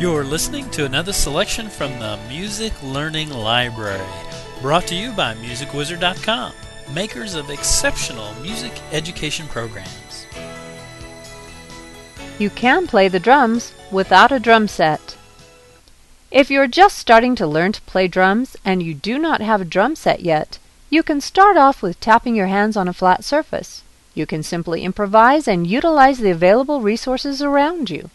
You're listening to another selection from the Music Learning Library, brought to you by MusicWizard.com, makers of exceptional music education programs. You can play the drums without a drum set. If you're just starting to learn to play drums and you do not have a drum set yet, you can start off with tapping your hands on a flat surface. You can simply improvise and utilize the available resources around you.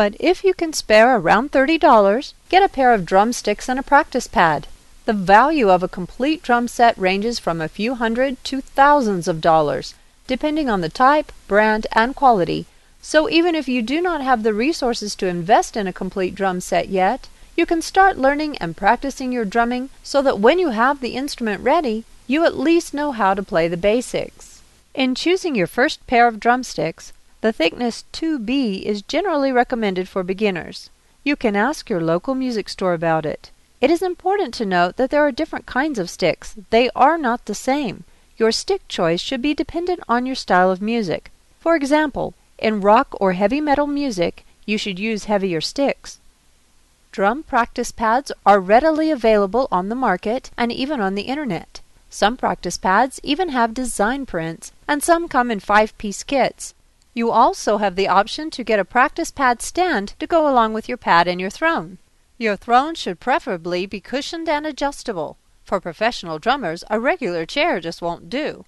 But if you can spare around $30, get a pair of drumsticks and a practice pad. The value of a complete drum set ranges from a few hundred to thousands of dollars, depending on the type, brand, and quality. So even if you do not have the resources to invest in a complete drum set yet, you can start learning and practicing your drumming so that when you have the instrument ready, you at least know how to play the basics. In choosing your first pair of drumsticks, the thickness 2B is generally recommended for beginners. You can ask your local music store about it. It is important to note that there are different kinds of sticks. They are not the same. Your stick choice should be dependent on your style of music. For example, in rock or heavy metal music, you should use heavier sticks. Drum practice pads are readily available on the market and even on the internet. Some practice pads even have design prints, and some come in five piece kits. You also have the option to get a practice pad stand to go along with your pad and your throne. Your throne should preferably be cushioned and adjustable. For professional drummers, a regular chair just won't do.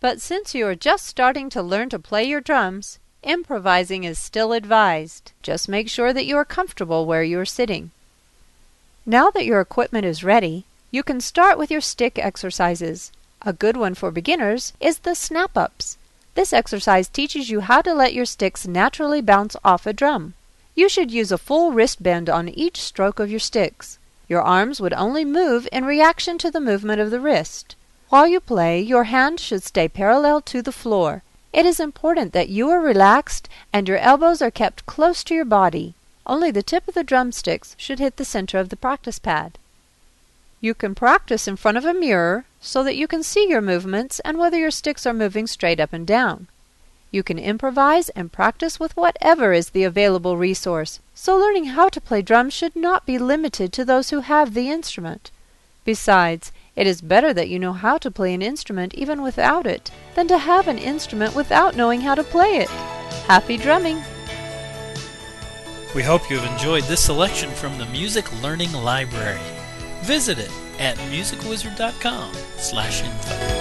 But since you are just starting to learn to play your drums, improvising is still advised. Just make sure that you are comfortable where you are sitting. Now that your equipment is ready, you can start with your stick exercises. A good one for beginners is the snap ups. This exercise teaches you how to let your sticks naturally bounce off a drum. You should use a full wrist bend on each stroke of your sticks. Your arms would only move in reaction to the movement of the wrist. While you play, your hand should stay parallel to the floor. It is important that you are relaxed and your elbows are kept close to your body. Only the tip of the drumsticks should hit the center of the practice pad. You can practice in front of a mirror so that you can see your movements and whether your sticks are moving straight up and down. You can improvise and practice with whatever is the available resource, so learning how to play drums should not be limited to those who have the instrument. Besides, it is better that you know how to play an instrument even without it than to have an instrument without knowing how to play it. Happy drumming! We hope you have enjoyed this selection from the Music Learning Library. Visit it at musicwizard.com slash info.